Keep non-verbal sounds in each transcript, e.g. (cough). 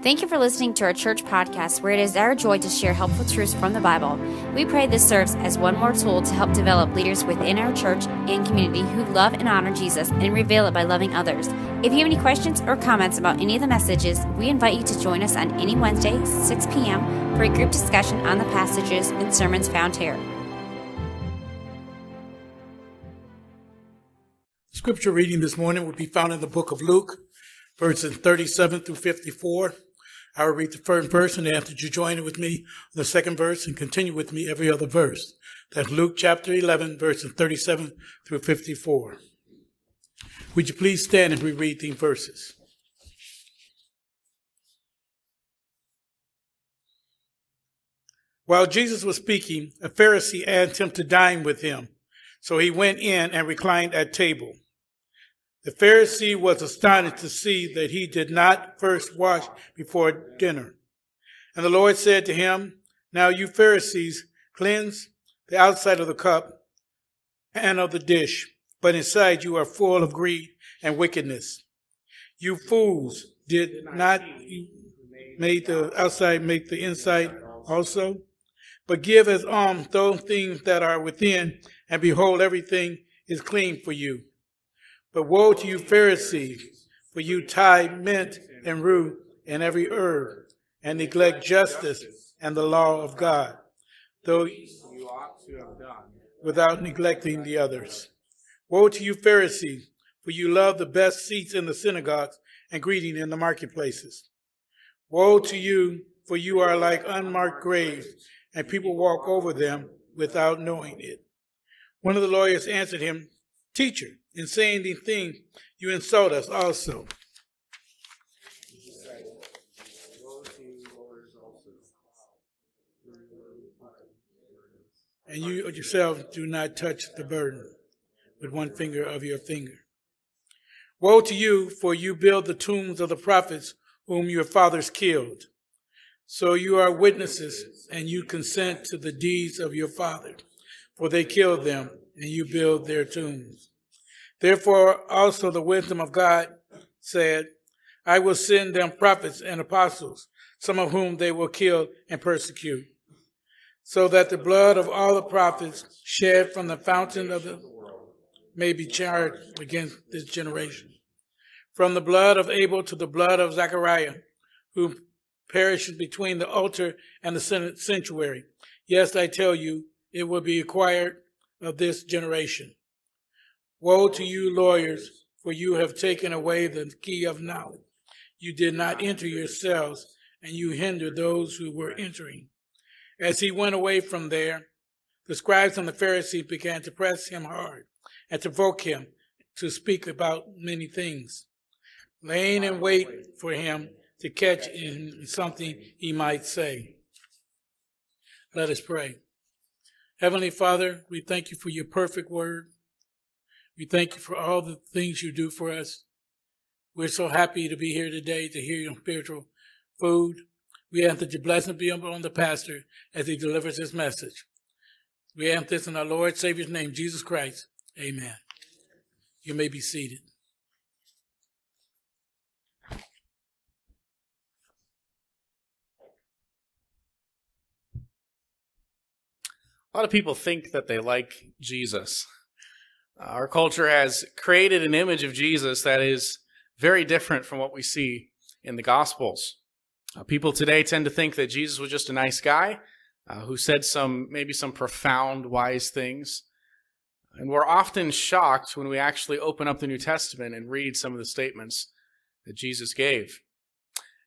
Thank you for listening to our church podcast, where it is our joy to share helpful truths from the Bible. We pray this serves as one more tool to help develop leaders within our church and community who love and honor Jesus and reveal it by loving others. If you have any questions or comments about any of the messages, we invite you to join us on any Wednesday, 6 p.m., for a group discussion on the passages and sermons found here. Scripture reading this morning will be found in the book of Luke, verses 37 through 54. I will read the first verse and after you join it with me the second verse and continue with me every other verse. That's Luke chapter 11, verses 37 through 54. Would you please stand and we read these verses? While Jesus was speaking, a Pharisee asked him to dine with him. So he went in and reclined at table. The Pharisee was astonished to see that he did not first wash before dinner. And the Lord said to him, Now you Pharisees cleanse the outside of the cup and of the dish, but inside you are full of greed and wickedness. You fools, did not you make the outside make the inside also? But give as alms those things that are within, and behold, everything is clean for you. But woe to you, Pharisees, for you tithe mint and rue and every herb, and neglect justice and the law of God, though you ought to have done, without neglecting the others. Woe to you, Pharisees, for you love the best seats in the synagogues and greeting in the marketplaces. Woe to you, for you are like unmarked graves, and people walk over them without knowing it. One of the lawyers answered him, Teacher, in saying these things, you insult us also. And you yourself do not touch the burden with one finger of your finger. Woe to you, for you build the tombs of the prophets whom your fathers killed. So you are witnesses, and you consent to the deeds of your father, for they killed them, and you build their tombs. Therefore also the wisdom of God said, I will send them prophets and apostles, some of whom they will kill and persecute, so that the blood of all the prophets shed from the fountain of the world may be charged against this generation. From the blood of Abel to the blood of Zechariah, who perishes between the altar and the sanctuary. Yes, I tell you, it will be acquired of this generation. Woe to you, lawyers, for you have taken away the key of knowledge. You did not enter yourselves, and you hindered those who were entering. As he went away from there, the scribes and the Pharisees began to press him hard and to provoke him to speak about many things, laying in wait for him to catch in something he might say. Let us pray. Heavenly Father, we thank you for your perfect word. We thank you for all the things you do for us. We're so happy to be here today to hear your spiritual food. We ask that your blessing be upon the pastor as he delivers his message. We ask this in our Lord Savior's name, Jesus Christ. Amen. You may be seated. A lot of people think that they like Jesus. Our culture has created an image of Jesus that is very different from what we see in the Gospels. Uh, people today tend to think that Jesus was just a nice guy uh, who said some, maybe some profound, wise things. And we're often shocked when we actually open up the New Testament and read some of the statements that Jesus gave.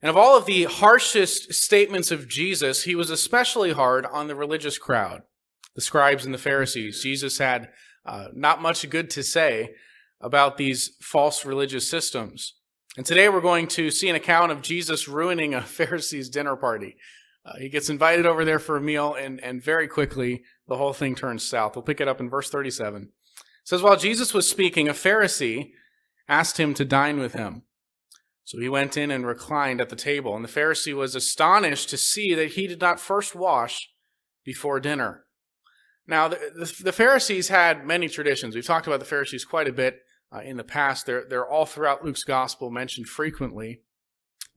And of all of the harshest statements of Jesus, he was especially hard on the religious crowd, the scribes and the Pharisees. Jesus had uh, not much good to say about these false religious systems. And today we're going to see an account of Jesus ruining a (laughs) Pharisee's dinner party. Uh, he gets invited over there for a meal, and, and very quickly the whole thing turns south. We'll pick it up in verse 37. It says, While Jesus was speaking, a Pharisee asked him to dine with him. So he went in and reclined at the table, and the Pharisee was astonished to see that he did not first wash before dinner. Now, the, the, the, Pharisees had many traditions. We've talked about the Pharisees quite a bit uh, in the past. They're, they're all throughout Luke's gospel mentioned frequently.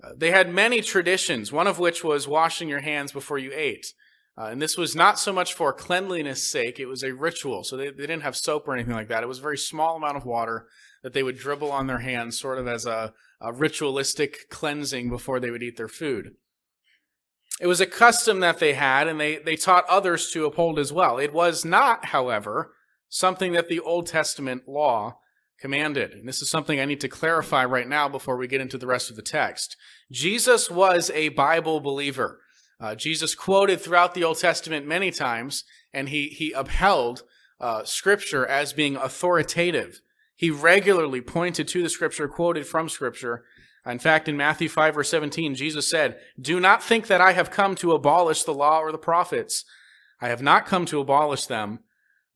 Uh, they had many traditions, one of which was washing your hands before you ate. Uh, and this was not so much for cleanliness sake, it was a ritual. So they, they didn't have soap or anything like that. It was a very small amount of water that they would dribble on their hands, sort of as a, a ritualistic cleansing before they would eat their food. It was a custom that they had, and they, they taught others to uphold as well. It was not, however, something that the Old Testament law commanded. And this is something I need to clarify right now before we get into the rest of the text. Jesus was a Bible believer. Uh, Jesus quoted throughout the Old Testament many times, and he, he upheld uh, Scripture as being authoritative. He regularly pointed to the Scripture, quoted from Scripture. In fact, in Matthew 5 verse 17, Jesus said, Do not think that I have come to abolish the law or the prophets. I have not come to abolish them,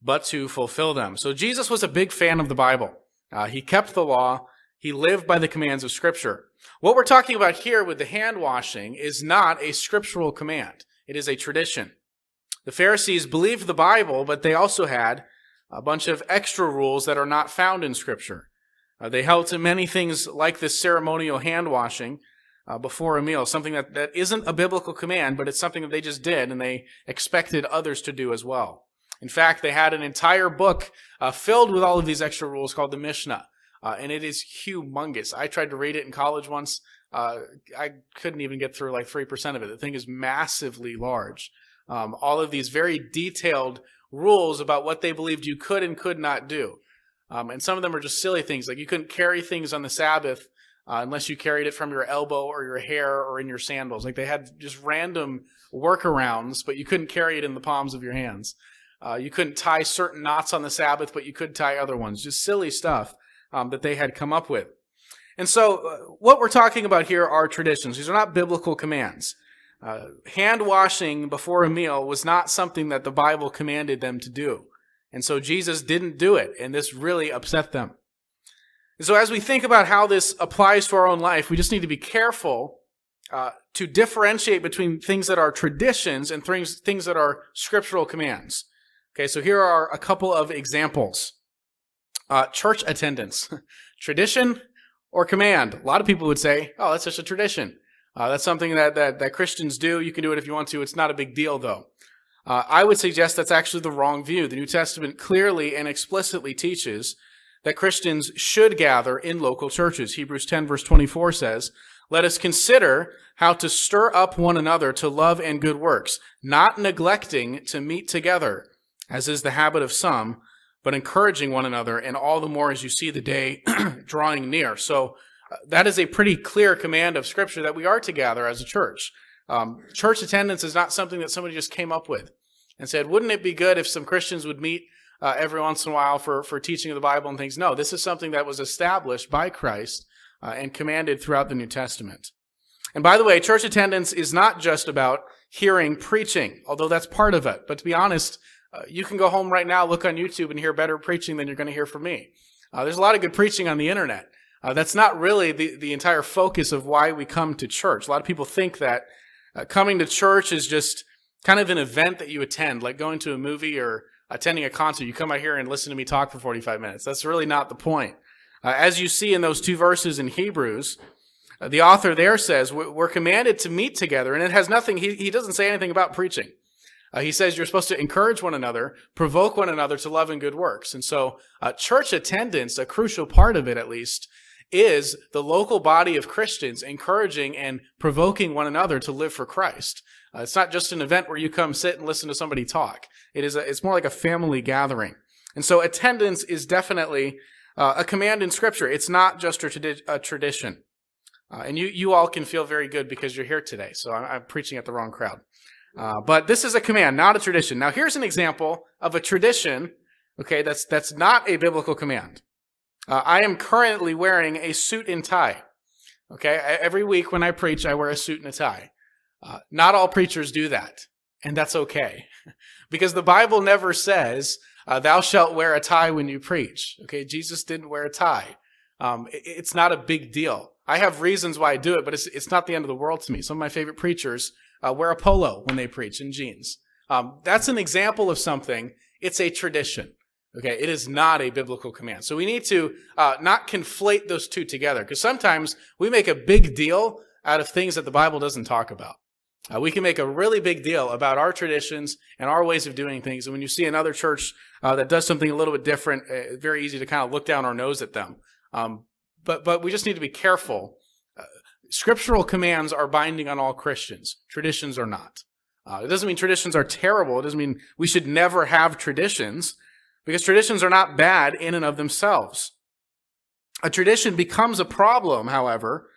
but to fulfill them. So Jesus was a big fan of the Bible. Uh, he kept the law. He lived by the commands of Scripture. What we're talking about here with the hand washing is not a scriptural command. It is a tradition. The Pharisees believed the Bible, but they also had a bunch of extra rules that are not found in Scripture. Uh, they held to many things like this ceremonial hand washing uh, before a meal, something that, that isn't a biblical command, but it's something that they just did and they expected others to do as well. In fact, they had an entire book uh, filled with all of these extra rules called the Mishnah. Uh, and it is humongous. I tried to read it in college once. Uh, I couldn't even get through like 3% of it. The thing is massively large. Um, all of these very detailed rules about what they believed you could and could not do. Um, and some of them are just silly things, like you couldn't carry things on the Sabbath uh, unless you carried it from your elbow or your hair or in your sandals. Like they had just random workarounds, but you couldn't carry it in the palms of your hands. Uh, you couldn't tie certain knots on the Sabbath, but you could tie other ones. Just silly stuff um, that they had come up with. And so, uh, what we're talking about here are traditions. These are not biblical commands. Uh, hand washing before a meal was not something that the Bible commanded them to do. And so Jesus didn't do it, and this really upset them. And so, as we think about how this applies to our own life, we just need to be careful uh, to differentiate between things that are traditions and things, things that are scriptural commands. Okay, so here are a couple of examples. Uh, church attendance, (laughs) tradition or command. A lot of people would say, "Oh, that's just a tradition. Uh, that's something that, that that Christians do. You can do it if you want to. It's not a big deal, though." Uh, I would suggest that's actually the wrong view. The New Testament clearly and explicitly teaches that Christians should gather in local churches. Hebrews 10 verse 24 says, let us consider how to stir up one another to love and good works, not neglecting to meet together, as is the habit of some, but encouraging one another, and all the more as you see the day (clears throat) drawing near. So uh, that is a pretty clear command of Scripture that we are to gather as a church. Um, church attendance is not something that somebody just came up with and said, wouldn't it be good if some Christians would meet uh, every once in a while for, for teaching of the Bible and things? No, this is something that was established by Christ uh, and commanded throughout the New Testament. And by the way, church attendance is not just about hearing preaching, although that's part of it. But to be honest, uh, you can go home right now, look on YouTube, and hear better preaching than you're going to hear from me. Uh, there's a lot of good preaching on the internet. Uh, that's not really the, the entire focus of why we come to church. A lot of people think that uh, coming to church is just kind of an event that you attend, like going to a movie or attending a concert. You come out here and listen to me talk for 45 minutes. That's really not the point. Uh, as you see in those two verses in Hebrews, uh, the author there says we're commanded to meet together, and it has nothing, he, he doesn't say anything about preaching. Uh, he says you're supposed to encourage one another, provoke one another to love and good works. And so, uh, church attendance, a crucial part of it at least, is the local body of Christians encouraging and provoking one another to live for Christ. Uh, it's not just an event where you come sit and listen to somebody talk. It is a, it's more like a family gathering. And so attendance is definitely uh, a command in scripture. It's not just a, tradi- a tradition. Uh, and you, you all can feel very good because you're here today. So I'm, I'm preaching at the wrong crowd. Uh, but this is a command, not a tradition. Now, here's an example of a tradition, okay, that's, that's not a biblical command. Uh, I am currently wearing a suit and tie. Okay, every week when I preach, I wear a suit and a tie. Uh, not all preachers do that, and that's okay. (laughs) because the Bible never says, uh, thou shalt wear a tie when you preach. Okay, Jesus didn't wear a tie. Um, it, it's not a big deal. I have reasons why I do it, but it's, it's not the end of the world to me. Some of my favorite preachers uh, wear a polo when they preach in jeans. Um, that's an example of something. It's a tradition. Okay, it is not a biblical command. So we need to uh, not conflate those two together because sometimes we make a big deal out of things that the Bible doesn't talk about. Uh, we can make a really big deal about our traditions and our ways of doing things. And when you see another church uh, that does something a little bit different, it's very easy to kind of look down our nose at them. Um, but but we just need to be careful. Uh, scriptural commands are binding on all Christians. Traditions are not. Uh, it doesn't mean traditions are terrible. It doesn't mean we should never have traditions, because traditions are not bad in and of themselves. A tradition becomes a problem, however,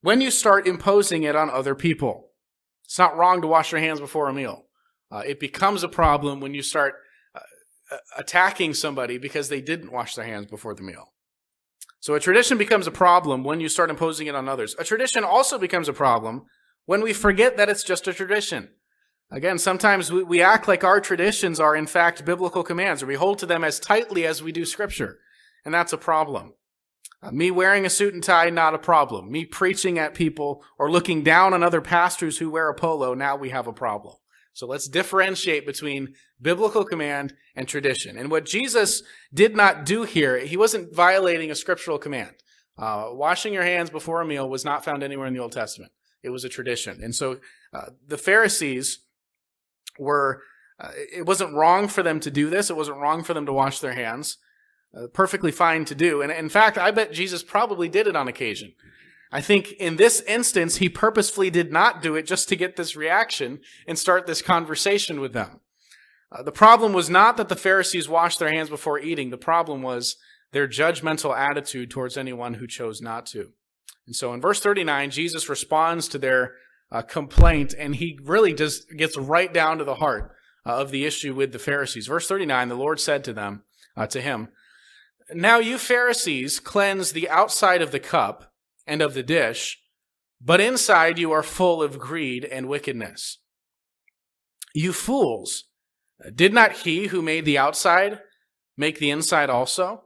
when you start imposing it on other people. It's not wrong to wash your hands before a meal. Uh, it becomes a problem when you start uh, attacking somebody because they didn't wash their hands before the meal. So a tradition becomes a problem when you start imposing it on others. A tradition also becomes a problem when we forget that it's just a tradition. Again, sometimes we, we act like our traditions are in fact biblical commands, or we hold to them as tightly as we do scripture. And that's a problem. Uh, me wearing a suit and tie, not a problem. Me preaching at people or looking down on other pastors who wear a polo, now we have a problem. So let's differentiate between biblical command and tradition. And what Jesus did not do here, he wasn't violating a scriptural command. Uh, washing your hands before a meal was not found anywhere in the Old Testament. It was a tradition. And so uh, the Pharisees were, uh, it wasn't wrong for them to do this. It wasn't wrong for them to wash their hands uh, perfectly fine to do. And in fact, I bet Jesus probably did it on occasion. I think in this instance, he purposefully did not do it just to get this reaction and start this conversation with them. Uh, the problem was not that the Pharisees washed their hands before eating. The problem was their judgmental attitude towards anyone who chose not to. And so in verse 39, Jesus responds to their uh, complaint and he really just gets right down to the heart uh, of the issue with the Pharisees. Verse 39, the Lord said to them, uh, to him, now you Pharisees cleanse the outside of the cup and of the dish, but inside you are full of greed and wickedness. You fools, did not he who made the outside make the inside also?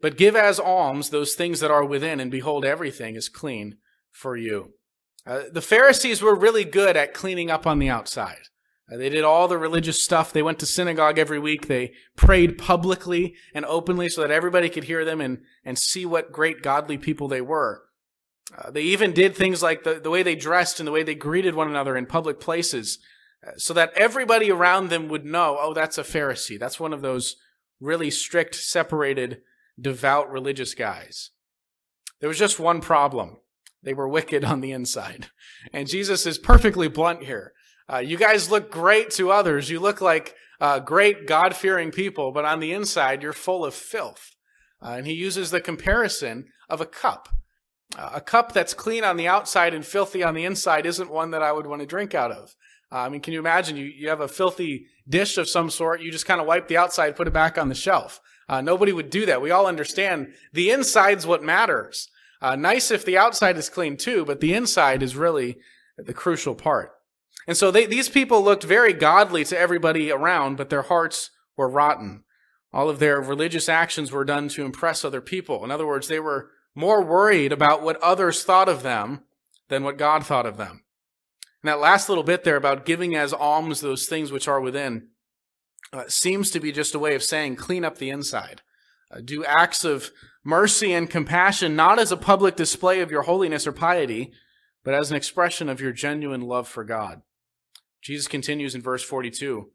But give as alms those things that are within, and behold, everything is clean for you. Uh, the Pharisees were really good at cleaning up on the outside. Uh, they did all the religious stuff. They went to synagogue every week. They prayed publicly and openly so that everybody could hear them and, and see what great godly people they were. Uh, they even did things like the, the way they dressed and the way they greeted one another in public places uh, so that everybody around them would know, oh, that's a Pharisee. That's one of those really strict, separated, devout religious guys. There was just one problem. They were wicked on the inside. And Jesus is perfectly blunt here. Uh, you guys look great to others. You look like uh, great God fearing people, but on the inside, you're full of filth. Uh, and he uses the comparison of a cup. Uh, a cup that's clean on the outside and filthy on the inside isn't one that I would want to drink out of. Uh, I mean, can you imagine? You, you have a filthy dish of some sort, you just kind of wipe the outside, put it back on the shelf. Uh, nobody would do that. We all understand the inside's what matters. Nice if the outside is clean too, but the inside is really the crucial part. And so they, these people looked very godly to everybody around, but their hearts were rotten. All of their religious actions were done to impress other people. In other words, they were more worried about what others thought of them than what God thought of them. And that last little bit there about giving as alms those things which are within uh, seems to be just a way of saying clean up the inside. Uh, do acts of mercy and compassion not as a public display of your holiness or piety, but as an expression of your genuine love for God. Jesus continues in verse 42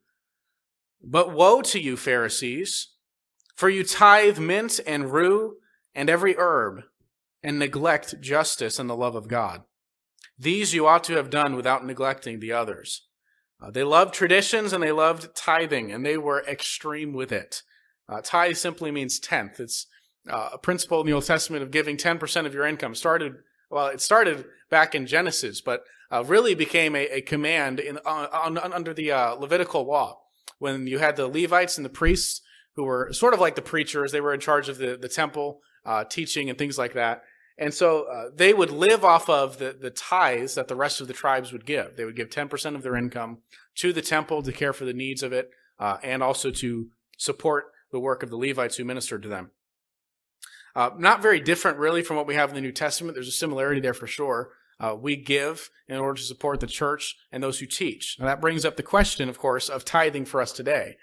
But woe to you, Pharisees, for you tithe mint and rue and every herb, and neglect justice and the love of God. These you ought to have done without neglecting the others. Uh, they loved traditions and they loved tithing, and they were extreme with it. Uh, tithe simply means tenth. It's uh, a principle in the Old Testament of giving 10% of your income. Started well, it started back in Genesis, but uh, really became a, a command in, uh, on, under the uh, Levitical law when you had the Levites and the priests who were sort of like the preachers. They were in charge of the, the temple uh, teaching and things like that. And so uh, they would live off of the, the tithes that the rest of the tribes would give. They would give 10% of their income to the temple to care for the needs of it uh, and also to support the work of the Levites who ministered to them. Uh, not very different, really, from what we have in the New Testament. There's a similarity there for sure. Uh, we give in order to support the church and those who teach. Now, that brings up the question, of course, of tithing for us today.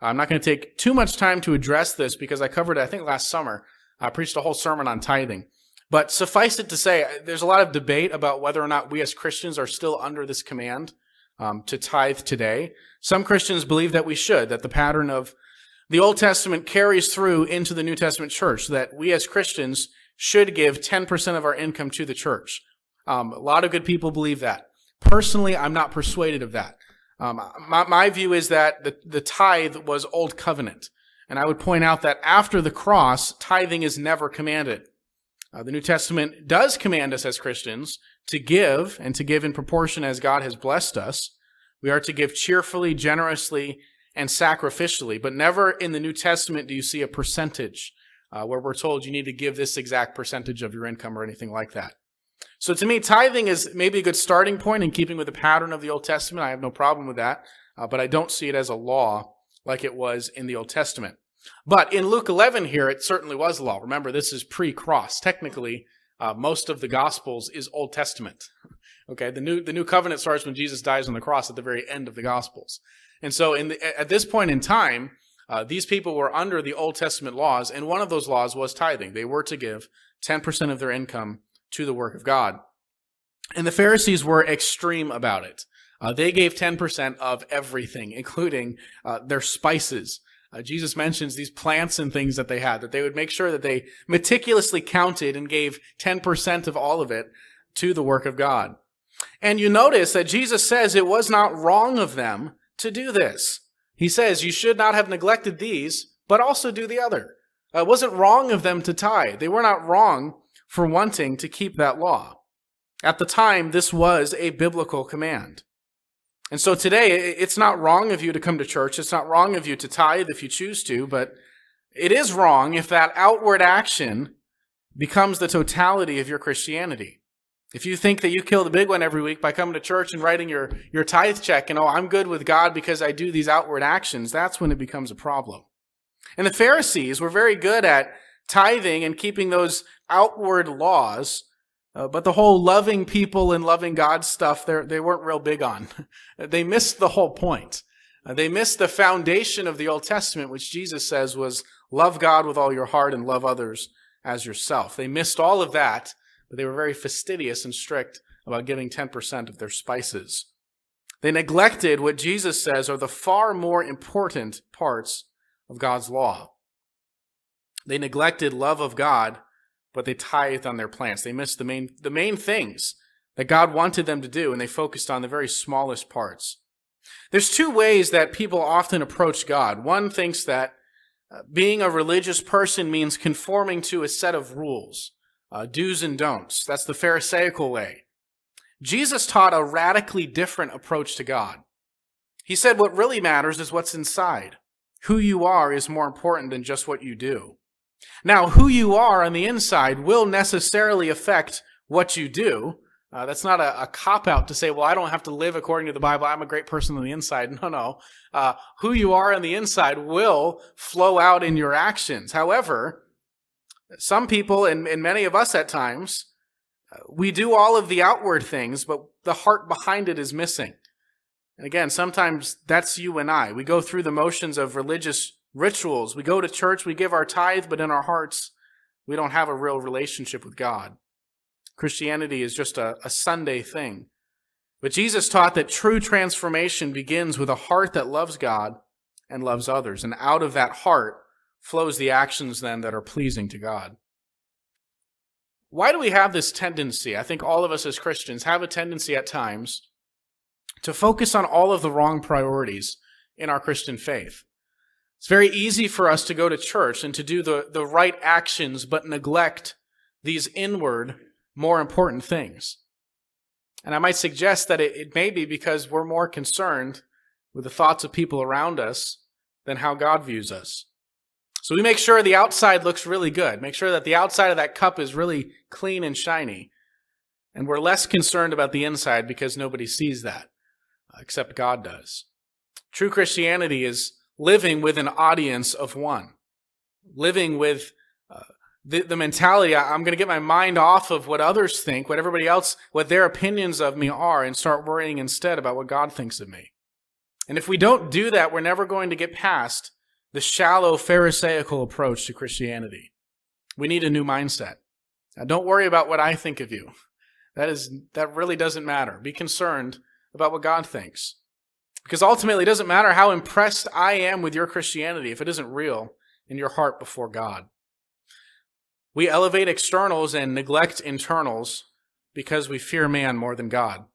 I'm not going to take too much time to address this because I covered it, I think, last summer. I preached a whole sermon on tithing. But suffice it to say, there's a lot of debate about whether or not we as Christians are still under this command um, to tithe today. Some Christians believe that we should, that the pattern of the Old Testament carries through into the New Testament church, that we as Christians should give 10% of our income to the church. Um, a lot of good people believe that. Personally, I'm not persuaded of that. Um, my, my view is that the, the tithe was Old Covenant. And I would point out that after the cross, tithing is never commanded. Uh, the New Testament does command us as Christians to give and to give in proportion as God has blessed us. We are to give cheerfully, generously, and sacrificially, but never in the New Testament do you see a percentage uh, where we're told you need to give this exact percentage of your income or anything like that. So to me, tithing is maybe a good starting point in keeping with the pattern of the Old Testament. I have no problem with that, uh, but I don't see it as a law like it was in the Old Testament. But in Luke 11 here, it certainly was a law. Remember, this is pre-cross. Technically, uh, most of the Gospels is Old Testament. (laughs) okay, the new the new covenant starts when Jesus dies on the cross at the very end of the Gospels. And so, the, at this point in time, uh, these people were under the Old Testament laws, and one of those laws was tithing. They were to give 10% of their income to the work of God. And the Pharisees were extreme about it. Uh, they gave 10% of everything, including uh, their spices. Uh, Jesus mentions these plants and things that they had, that they would make sure that they meticulously counted and gave 10% of all of it to the work of God. And you notice that Jesus says it was not wrong of them to do this. He says, You should not have neglected these, but also do the other. Uh, it wasn't wrong of them to tithe. They were not wrong for wanting to keep that law. At the time, this was a biblical command. And so today, it's not wrong of you to come to church. It's not wrong of you to tithe if you choose to, but it is wrong if that outward action becomes the totality of your Christianity. If you think that you kill the big one every week by coming to church and writing your, your tithe check and, oh, I'm good with God because I do these outward actions, that's when it becomes a problem. And the Pharisees were very good at tithing and keeping those outward laws, uh, but the whole loving people and loving God stuff, they weren't real big on. (laughs) they missed the whole point. Uh, they missed the foundation of the Old Testament, which Jesus says was love God with all your heart and love others as yourself. They missed all of that but they were very fastidious and strict about giving 10% of their spices. They neglected what Jesus says are the far more important parts of God's law. They neglected love of God, but they tithed on their plants. They missed the main, the main things that God wanted them to do, and they focused on the very smallest parts. There's two ways that people often approach God. One thinks that uh, being a religious person means conforming to a set of rules uh, do's and don'ts. That's the Pharisaical way. Jesus taught a radically different approach to God. He said what really matters is what's inside. Who you are is more important than just what you do. Now, who you are on the inside will necessarily affect what you do. Uh, that's not a, a cop out to say, well, I don't have to live according to the Bible. I'm a great person on the inside. (laughs) No, no. Uh, who you are on the inside will flow out in your actions. However, some people, and, and many of us at times, uh, we do all of the outward things, but the heart behind it is missing. And again, sometimes that's you and I. We go through the motions of religious rituals. We go to church, we give our tithe, but in our hearts, we don't have a real relationship with God. Christianity is just a, a Sunday thing. But Jesus taught that true transformation begins with a heart that loves God and loves others. And out of that heart, flows the actions then that are pleasing to God. Why do we have this tendency? I think all of us as Christians have a tendency at times to focus on all of the wrong priorities in our Christian faith. It's very easy for us to go to church and to do the, the right actions, but neglect these inward, more important things. And I might suggest that it, it may be because we're more concerned with the thoughts of people around us than how God views us. So we make sure the outside looks really good. Make sure that the outside of that cup is really clean and shiny. And we're less concerned about the inside because nobody sees that, uh, except God does. True Christianity is living with an audience of one, living with uh, the, the mentality I'm going to get my mind off of what others think, what everybody else, what their opinions of me are, and start worrying instead about what God thinks of me. And if we don't do that, we're never going to get past the shallow Pharisaical approach to Christianity. We need a new mindset. Now, don't worry about what I think of you. That is that really doesn't matter. Be concerned about what God thinks. Because ultimately it doesn't matter how impressed I am with your Christianity if it isn't real in your heart before God. We elevate externals and neglect internals because we fear man more than God.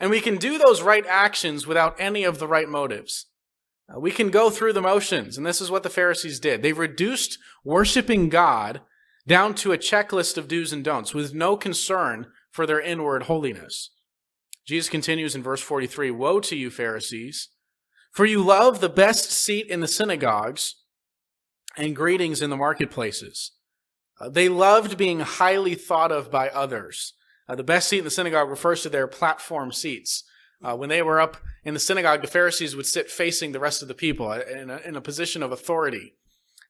And we can do those right actions without any of the right motives. Uh, we can go through the motions, and this is what the Pharisees did. They reduced worshiping God down to a checklist of do's and don'ts with no concern for their inward holiness. Jesus continues in verse 43 Woe to you, Pharisees, for you love the best seat in the synagogues and greetings in the marketplaces. Uh, they loved being highly thought of by others. Uh, the best seat in the synagogue refers to their platform seats. Uh, when they were up in the synagogue, the Pharisees would sit facing the rest of the people uh, in a, in a position of authority.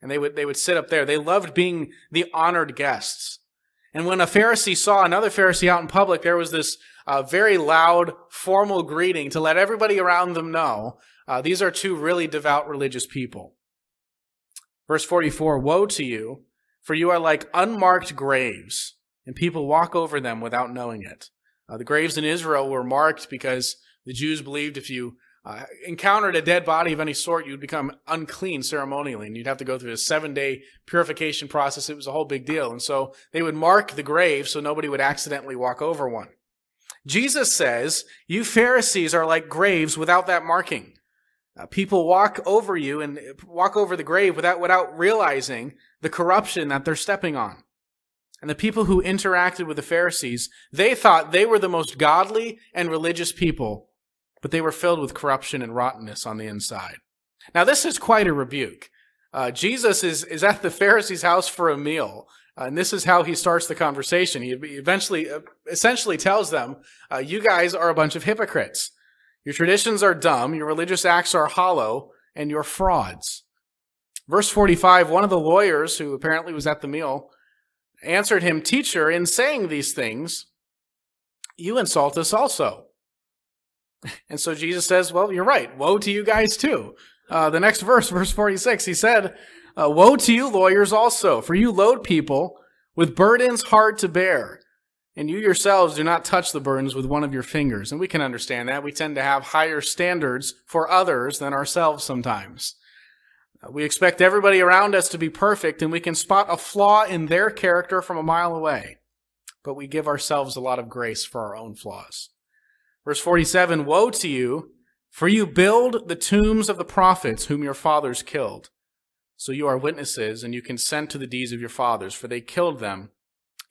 And they would, they would sit up there. They loved being the honored guests. And when a Pharisee saw another Pharisee out in public, there was this uh, very loud, formal greeting to let everybody around them know uh, these are two really devout religious people. Verse 44 Woe to you, for you are like unmarked graves, and people walk over them without knowing it. Uh, the graves in Israel were marked because the Jews believed if you uh, encountered a dead body of any sort, you'd become unclean ceremonially, and you'd have to go through a seven day purification process. It was a whole big deal. And so they would mark the grave so nobody would accidentally walk over one. Jesus says, You Pharisees are like graves without that marking. Uh, people walk over you and walk over the grave without, without realizing the corruption that they're stepping on. And the people who interacted with the Pharisees, they thought they were the most godly and religious people, but they were filled with corruption and rottenness on the inside. Now, this is quite a rebuke. Uh, Jesus is, is at the Pharisees' house for a meal. Uh, and this is how he starts the conversation. He eventually, uh, essentially tells them, uh, you guys are a bunch of hypocrites. Your traditions are dumb, your religious acts are hollow, and you're frauds. Verse 45, one of the lawyers who apparently was at the meal answered him, Teacher, in saying these things, you insult us also. (laughs) And so Jesus says, Well, you're right. Woe to you guys too. Uh, the next (laughs) verse, verse 46, he said, uh, Woe to you, lawyers, also, for you load people with burdens hard to bear and you yourselves do not touch the burdens with one of your fingers. And we can understand that. We tend to have higher standards for others than ourselves sometimes. Uh, we expect everybody around us to be perfect, and we can spot a flaw in their character from a mile away. But we give ourselves a lot of grace for our own flaws. Verse 47 Woe to you, for you build the tombs of the prophets whom your fathers killed. So you are witnesses, and you consent to the deeds of your fathers, for they killed them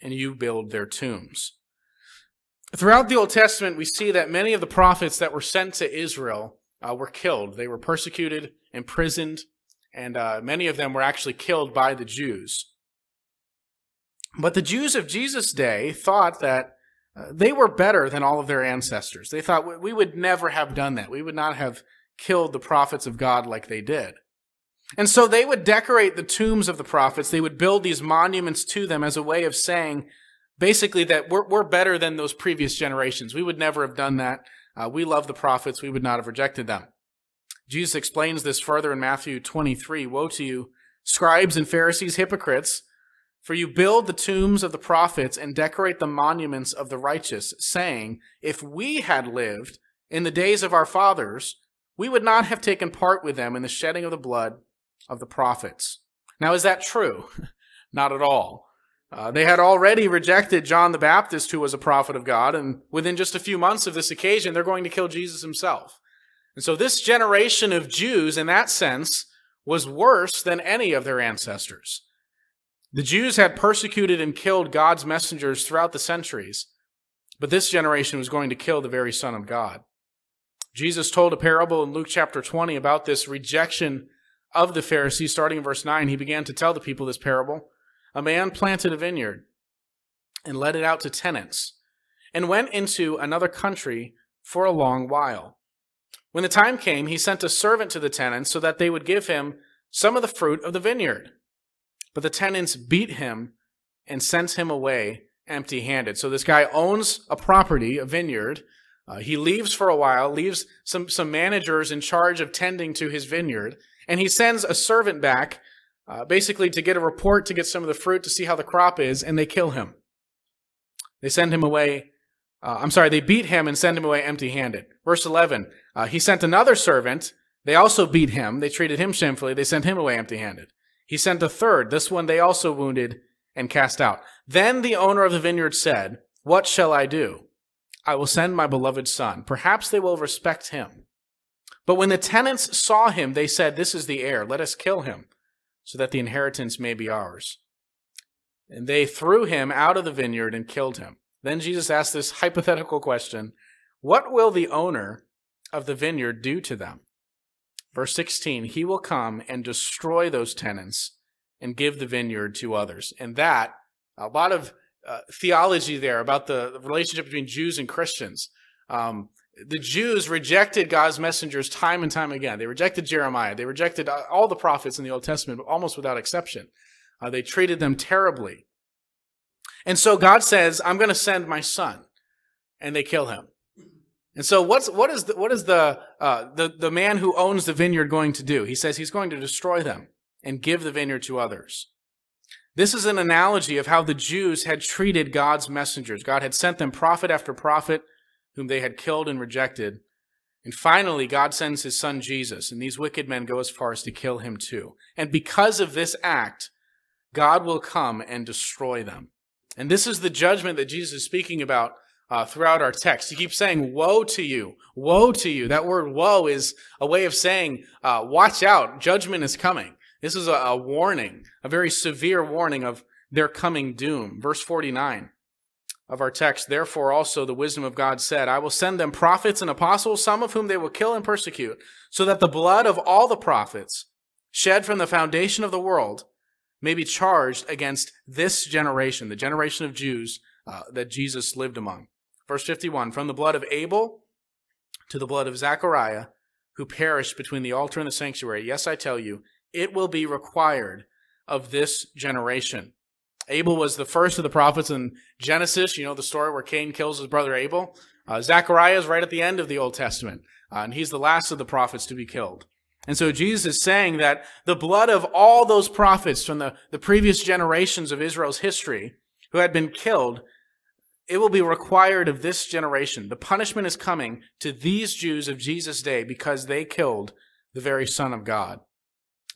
and you build their tombs. Throughout the Old Testament, we see that many of the prophets that were sent to Israel uh, were killed. They were persecuted, imprisoned, and uh, many of them were actually killed by the Jews. But the Jews of Jesus' day thought that uh, they were better than all of their ancestors. They thought we would never have done that. We would not have killed the prophets of God like they did. And so they would decorate the tombs of the prophets. They would build these monuments to them as a way of saying, basically, that we're, we're better than those previous generations. We would never have done that. Uh, we love the prophets. We would not have rejected them. Jesus explains this further in Matthew 23. Woe to you, scribes and Pharisees, hypocrites, for you build the tombs of the prophets and decorate the monuments of the righteous, saying, If we had lived in the days of our fathers, we would not have taken part with them in the shedding of the blood of the prophets. Now, is that true? (laughs) Not at all. Uh, they had already rejected John the Baptist, who was a prophet of God, and within just a few months of this occasion, they're going to kill Jesus himself. And so, this generation of Jews, in that sense, was worse than any of their ancestors. The Jews had persecuted and killed God's messengers throughout the centuries, but this generation was going to kill the very Son of God. Jesus told a parable in Luke chapter 20 about this rejection of the Pharisees, starting in verse 9, he began to tell the people this parable. A man planted a vineyard and let it out to tenants and went into another country for a long while. When the time came, he sent a servant to the tenants so that they would give him some of the fruit of the vineyard. But the tenants beat him and sent him away empty handed. So this guy owns a property, a vineyard. Uh, he leaves for a while, leaves some, some managers in charge of tending to his vineyard. And he sends a servant back uh, basically to get a report, to get some of the fruit, to see how the crop is, and they kill him. They send him away. Uh, I'm sorry, they beat him and send him away empty handed. Verse 11, uh, he sent another servant. They also beat him. They treated him shamefully. They sent him away empty handed. He sent a third. This one they also wounded and cast out. Then the owner of the vineyard said, What shall I do? I will send my beloved son. Perhaps they will respect him. But when the tenants saw him, they said, This is the heir. Let us kill him, so that the inheritance may be ours. And they threw him out of the vineyard and killed him. Then Jesus asked this hypothetical question What will the owner of the vineyard do to them? Verse 16 He will come and destroy those tenants and give the vineyard to others. And that, a lot of uh, theology there about the, relationship between Jews and Christians. Um, the Jews rejected God's messengers time and time again. They rejected Jeremiah. They rejected uh, all the prophets in the Old Testament, almost without exception. Uh, they treated them terribly. And so God says, I'm going to send my son. And they kill him. And so what's, what is the, what is the, uh, the, the man who owns the vineyard going to do? He says he's going to destroy them and give the vineyard to others. This is an analogy of how the Jews had treated God's messengers. God had sent them prophet after prophet whom they had killed and rejected. And finally, God sends his son Jesus, and these wicked men go as far as to kill him too. And because of this act, God will come and destroy them. And this is the judgment that Jesus is speaking about uh, throughout our text. He keeps saying, Woe to you! Woe to you! That word woe is a way of saying, uh, Watch out! Judgment is coming. This is a, a warning, a very severe warning of their coming doom. Verse 49 of our text, therefore also the wisdom of God said, I will send them prophets and apostles, some of whom they will kill and persecute, so that the blood of all the prophets shed from the foundation of the world may be charged against this generation, the generation of Jews uh, that Jesus lived among. Verse 51 From the blood of Abel to the blood of Zechariah, who perished between the altar and the sanctuary, yes, I tell you, it will be required of this generation. Abel was the first of the prophets in Genesis. You know the story where Cain kills his brother Abel. Uh, Zechariah is right at the end of the Old Testament, uh, and he's the last of the prophets to be killed. And so Jesus is saying that the blood of all those prophets from the, the previous generations of Israel's history who had been killed, it will be required of this generation. The punishment is coming to these Jews of Jesus' day because they killed the very Son of God.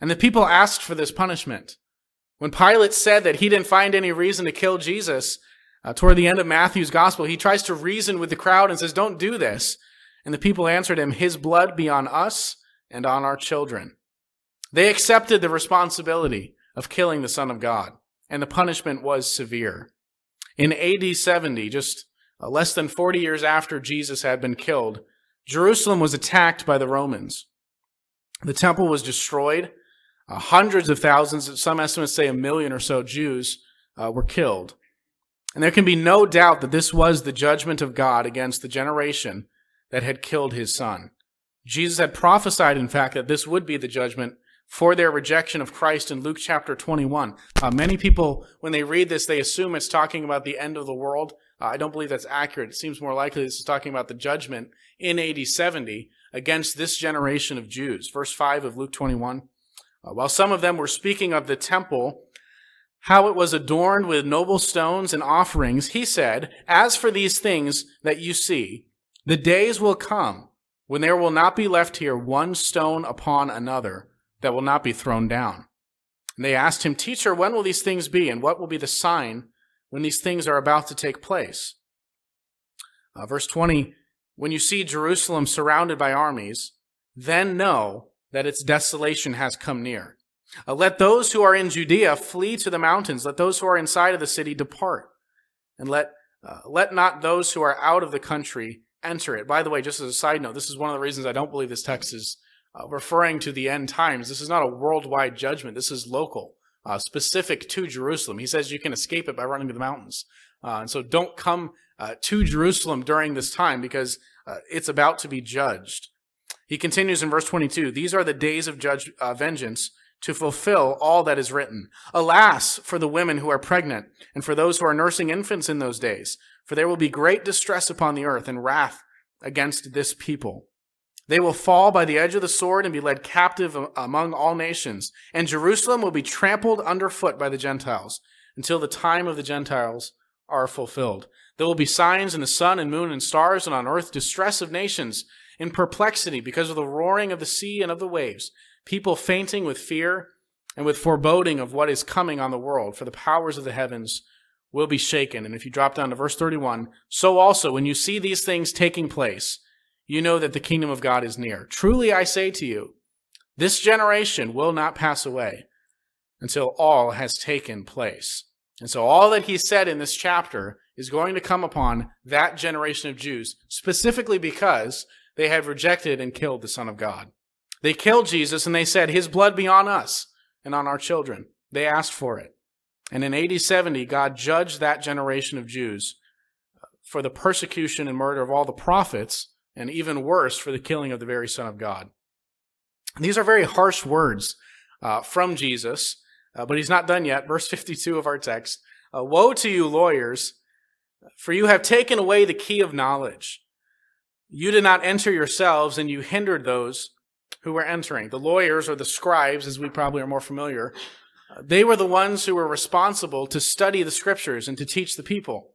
And the people asked for this punishment. When Pilate said that he didn't find any reason to kill Jesus, uh, toward the end of Matthew's gospel, he tries to reason with the crowd and says, Don't do this. And the people answered him, His blood be on us and on our children. They accepted the responsibility of killing the Son of God, and the punishment was severe. In AD 70, just uh, less than 40 years after Jesus had been killed, Jerusalem was attacked by the Romans. The temple was destroyed. Uh, hundreds of thousands, some estimates say a million or so Jews uh, were killed. And there can be no doubt that this was the judgment of God against the generation that had killed his son. Jesus had prophesied, in fact, that this would be the judgment for their rejection of Christ in Luke chapter 21. Uh, many people, when they read this, they assume it's talking about the end of the world. Uh, I don't believe that's accurate. It seems more likely this is talking about the judgment in AD 70 against this generation of Jews. Verse 5 of Luke 21. Uh, while some of them were speaking of the temple, how it was adorned with noble stones and offerings, he said, As for these things that you see, the days will come when there will not be left here one stone upon another that will not be thrown down. And they asked him, Teacher, when will these things be, and what will be the sign when these things are about to take place? Uh, verse 20 When you see Jerusalem surrounded by armies, then know that its desolation has come near. Uh, let those who are in Judea flee to the mountains. Let those who are inside of the city depart. And let, uh, let not those who are out of the country enter it. By the way, just as a side note, this is one of the reasons I don't believe this text is uh, referring to the end times. This is not a worldwide judgment. This is local, uh, specific to Jerusalem. He says you can escape it by running to the mountains. Uh, and so don't come uh, to Jerusalem during this time because uh, it's about to be judged. He continues in verse 22 These are the days of judge, uh, vengeance to fulfill all that is written. Alas for the women who are pregnant and for those who are nursing infants in those days, for there will be great distress upon the earth and wrath against this people. They will fall by the edge of the sword and be led captive among all nations, and Jerusalem will be trampled underfoot by the Gentiles until the time of the Gentiles are fulfilled. There will be signs in the sun and moon and stars, and on earth distress of nations, in perplexity because of the roaring of the sea and of the waves, people fainting with fear and with foreboding of what is coming on the world, for the powers of the heavens will be shaken. And if you drop down to verse 31, so also when you see these things taking place, you know that the kingdom of God is near. Truly I say to you, this generation will not pass away until all has taken place. And so all that he said in this chapter is going to come upon that generation of Jews, specifically because they had rejected and killed the Son of God. They killed Jesus and they said, His blood be on us and on our children. They asked for it. And in AD 70, God judged that generation of Jews for the persecution and murder of all the prophets, and even worse, for the killing of the very Son of God. These are very harsh words uh, from Jesus, uh, but he's not done yet. Verse 52 of our text uh, Woe to you, lawyers, for you have taken away the key of knowledge. You did not enter yourselves, and you hindered those who were entering. The lawyers or the scribes, as we probably are more familiar, they were the ones who were responsible to study the scriptures and to teach the people.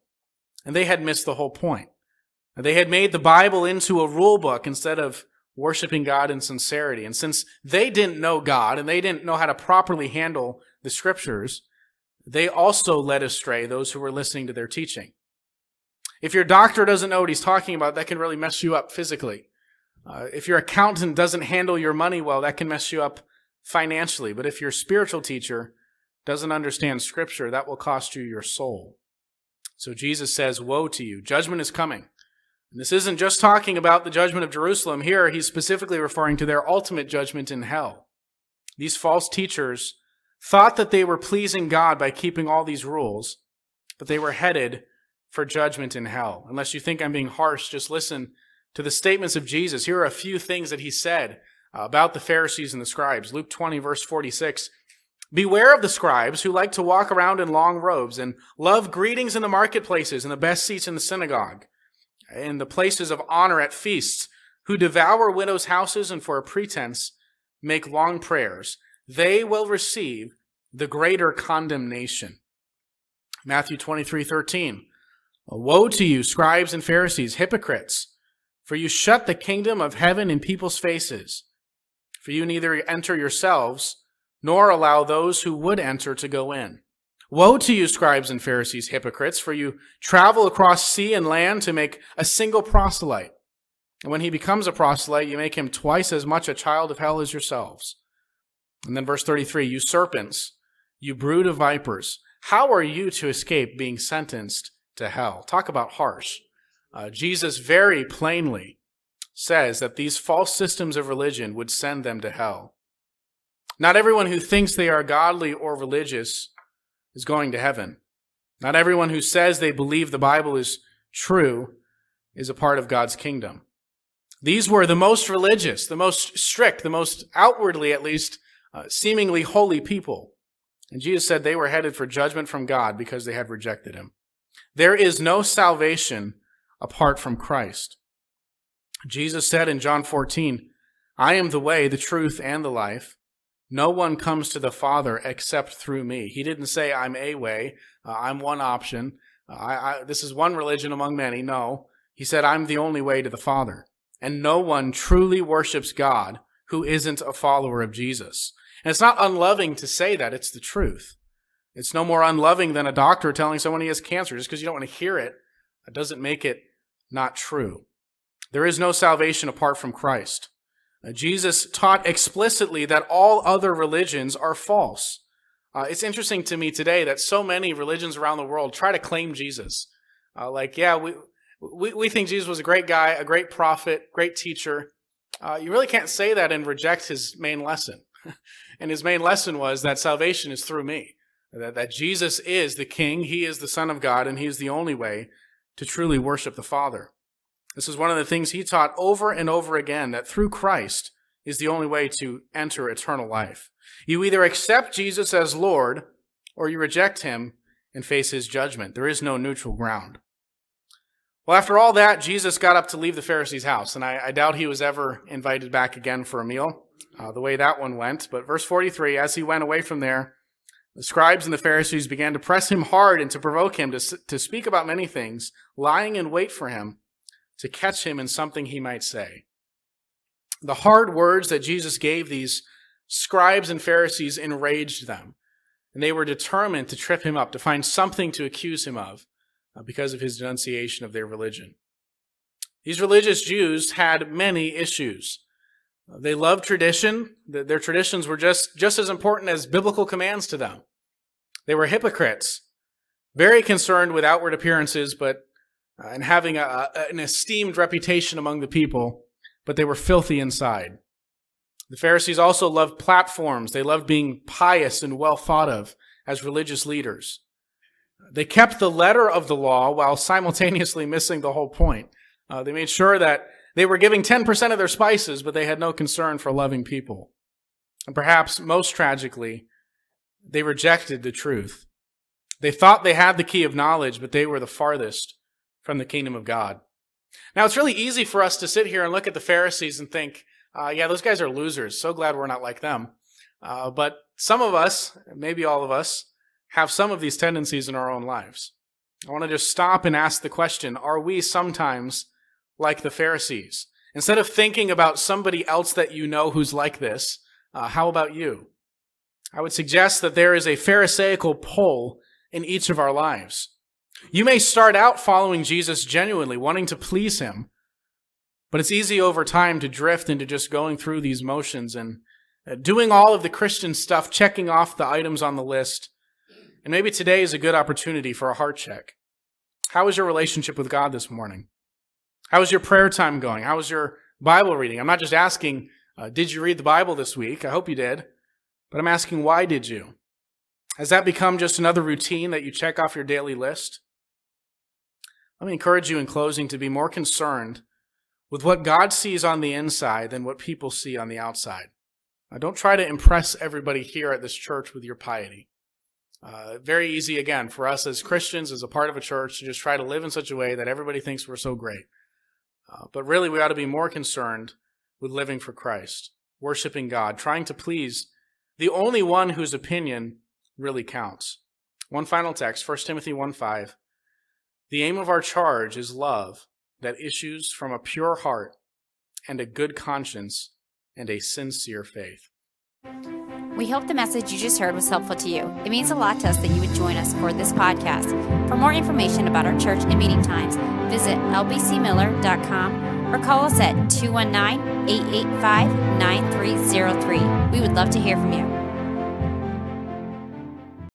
And they had missed the whole point. They had made the Bible into a rule book instead of worshiping God in sincerity. And since they didn't know God and they didn't know how to properly handle the scriptures, they also led astray those who were listening to their teaching. If your doctor doesn't know what he's talking about, that can really mess you up physically. Uh, if your accountant doesn't handle your money well, that can mess you up financially. But if your spiritual teacher doesn't understand scripture, that will cost you your soul. So Jesus says, Woe to you! Judgment is coming. And this isn't just talking about the judgment of Jerusalem. Here, he's specifically referring to their ultimate judgment in hell. These false teachers thought that they were pleasing God by keeping all these rules, but they were headed for judgment in hell. Unless you think I'm being harsh, just listen to the statements of Jesus. Here are a few things that he said uh, about the Pharisees and the scribes. Luke 20, verse 46. Beware of the scribes who like to walk around in long robes and love greetings in the marketplaces and the best seats in the synagogue, in the places of honor at feasts, who devour widows' houses and for a pretense make long prayers. They will receive the greater condemnation. Matthew 23, 13. Woe to you, scribes and Pharisees, hypocrites! For you shut the kingdom of heaven in people's faces. For you neither enter yourselves, nor allow those who would enter to go in. Woe to you, scribes and Pharisees, hypocrites, for you travel across sea and land to make a single proselyte. And when he becomes a proselyte, you make him twice as much a child of hell as yourselves. And then verse 33 You serpents, you brood of vipers, how are you to escape being sentenced to hell? Talk about harsh. Uh, Jesus very plainly says that these false systems of religion would send them to hell. Not everyone who thinks they are godly or religious is going to heaven. Not everyone who says they believe the Bible is true is a part of God's kingdom. These were the most religious, the most strict, the most outwardly at least uh, seemingly holy people. And Jesus said they were headed for judgment from God because they had rejected him. There is no salvation apart from Christ. Jesus said in John 14, I am the way, the truth, and the life. No one comes to the Father except through me. He didn't say, I'm a way, uh, I'm one option, uh, I, I, this is one religion among many. No. He said, I'm the only way to the Father. And no one truly worships God who isn't a follower of Jesus. And it's not unloving to say that, it's the truth. It's no more unloving than a doctor telling someone he has cancer. Just because you don't want to hear it, it doesn't make it not true. There is no salvation apart from Christ. Uh, Jesus taught explicitly that all other religions are false. Uh, it's interesting to me today that so many religions around the world try to claim Jesus. Uh, like, yeah, we, we, we think Jesus was a great guy, a great prophet, great teacher. Uh, you really can't say that and reject his main lesson. (laughs) and his main lesson was that salvation is through me. That, that Jesus is the King, He is the Son of God, and He is the only way to truly worship the Father. This is one of the things he taught over and over again that through Christ is the only way to enter eternal life. You either accept Jesus as Lord or you reject him and face his judgment. There is no neutral ground. Well, after all that, Jesus got up to leave the Pharisee's house, and I, I doubt he was ever invited back again for a meal, uh, the way that one went. But verse 43 as he went away from there, the scribes and the Pharisees began to press him hard and to provoke him to, to speak about many things, lying in wait for him to catch him in something he might say. The hard words that Jesus gave these scribes and Pharisees enraged them, and they were determined to trip him up, to find something to accuse him of uh, because of his denunciation of their religion. These religious Jews had many issues. They loved tradition. Their traditions were just, just as important as biblical commands to them. They were hypocrites, very concerned with outward appearances, but uh, and having a, an esteemed reputation among the people, but they were filthy inside. The Pharisees also loved platforms. They loved being pious and well thought of as religious leaders. They kept the letter of the law while simultaneously missing the whole point. Uh, they made sure that they were giving 10% of their spices, but they had no concern for loving people. And perhaps most tragically, they rejected the truth. They thought they had the key of knowledge, but they were the farthest from the kingdom of God. Now, it's really easy for us to sit here and look at the Pharisees and think, uh, yeah, those guys are losers. So glad we're not like them. Uh, but some of us, maybe all of us, have some of these tendencies in our own lives. I want to just stop and ask the question Are we sometimes like the Pharisees? Instead of thinking about somebody else that you know who's like this, uh, how about you? I would suggest that there is a Pharisaical pull in each of our lives. You may start out following Jesus genuinely, wanting to please him, but it's easy over time to drift into just going through these motions and uh, doing all of the Christian stuff, checking off the items on the list, and maybe today is a good opportunity for a heart check. How is your relationship with God this morning? How is your prayer time going? How is your Bible reading? I'm not just asking, uh, did you read the Bible this week? I hope you did. But I'm asking, why did you? Has that become just another routine that you check off your daily list? Let me encourage you in closing to be more concerned with what God sees on the inside than what people see on the outside. Now, don't try to impress everybody here at this church with your piety. Uh, very easy, again, for us as Christians, as a part of a church, to just try to live in such a way that everybody thinks we're so great. Uh, but really, we ought to be more concerned with living for Christ, worshiping God, trying to please the only one whose opinion really counts. One final text, 1 Timothy 1 5. The aim of our charge is love that issues from a pure heart and a good conscience and a sincere faith. We hope the message you just heard was helpful to you. It means a lot to us that you would join us for this podcast. For more information about our church and meeting times, visit lbcmiller.com or call us at 219 885 9303. We would love to hear from you.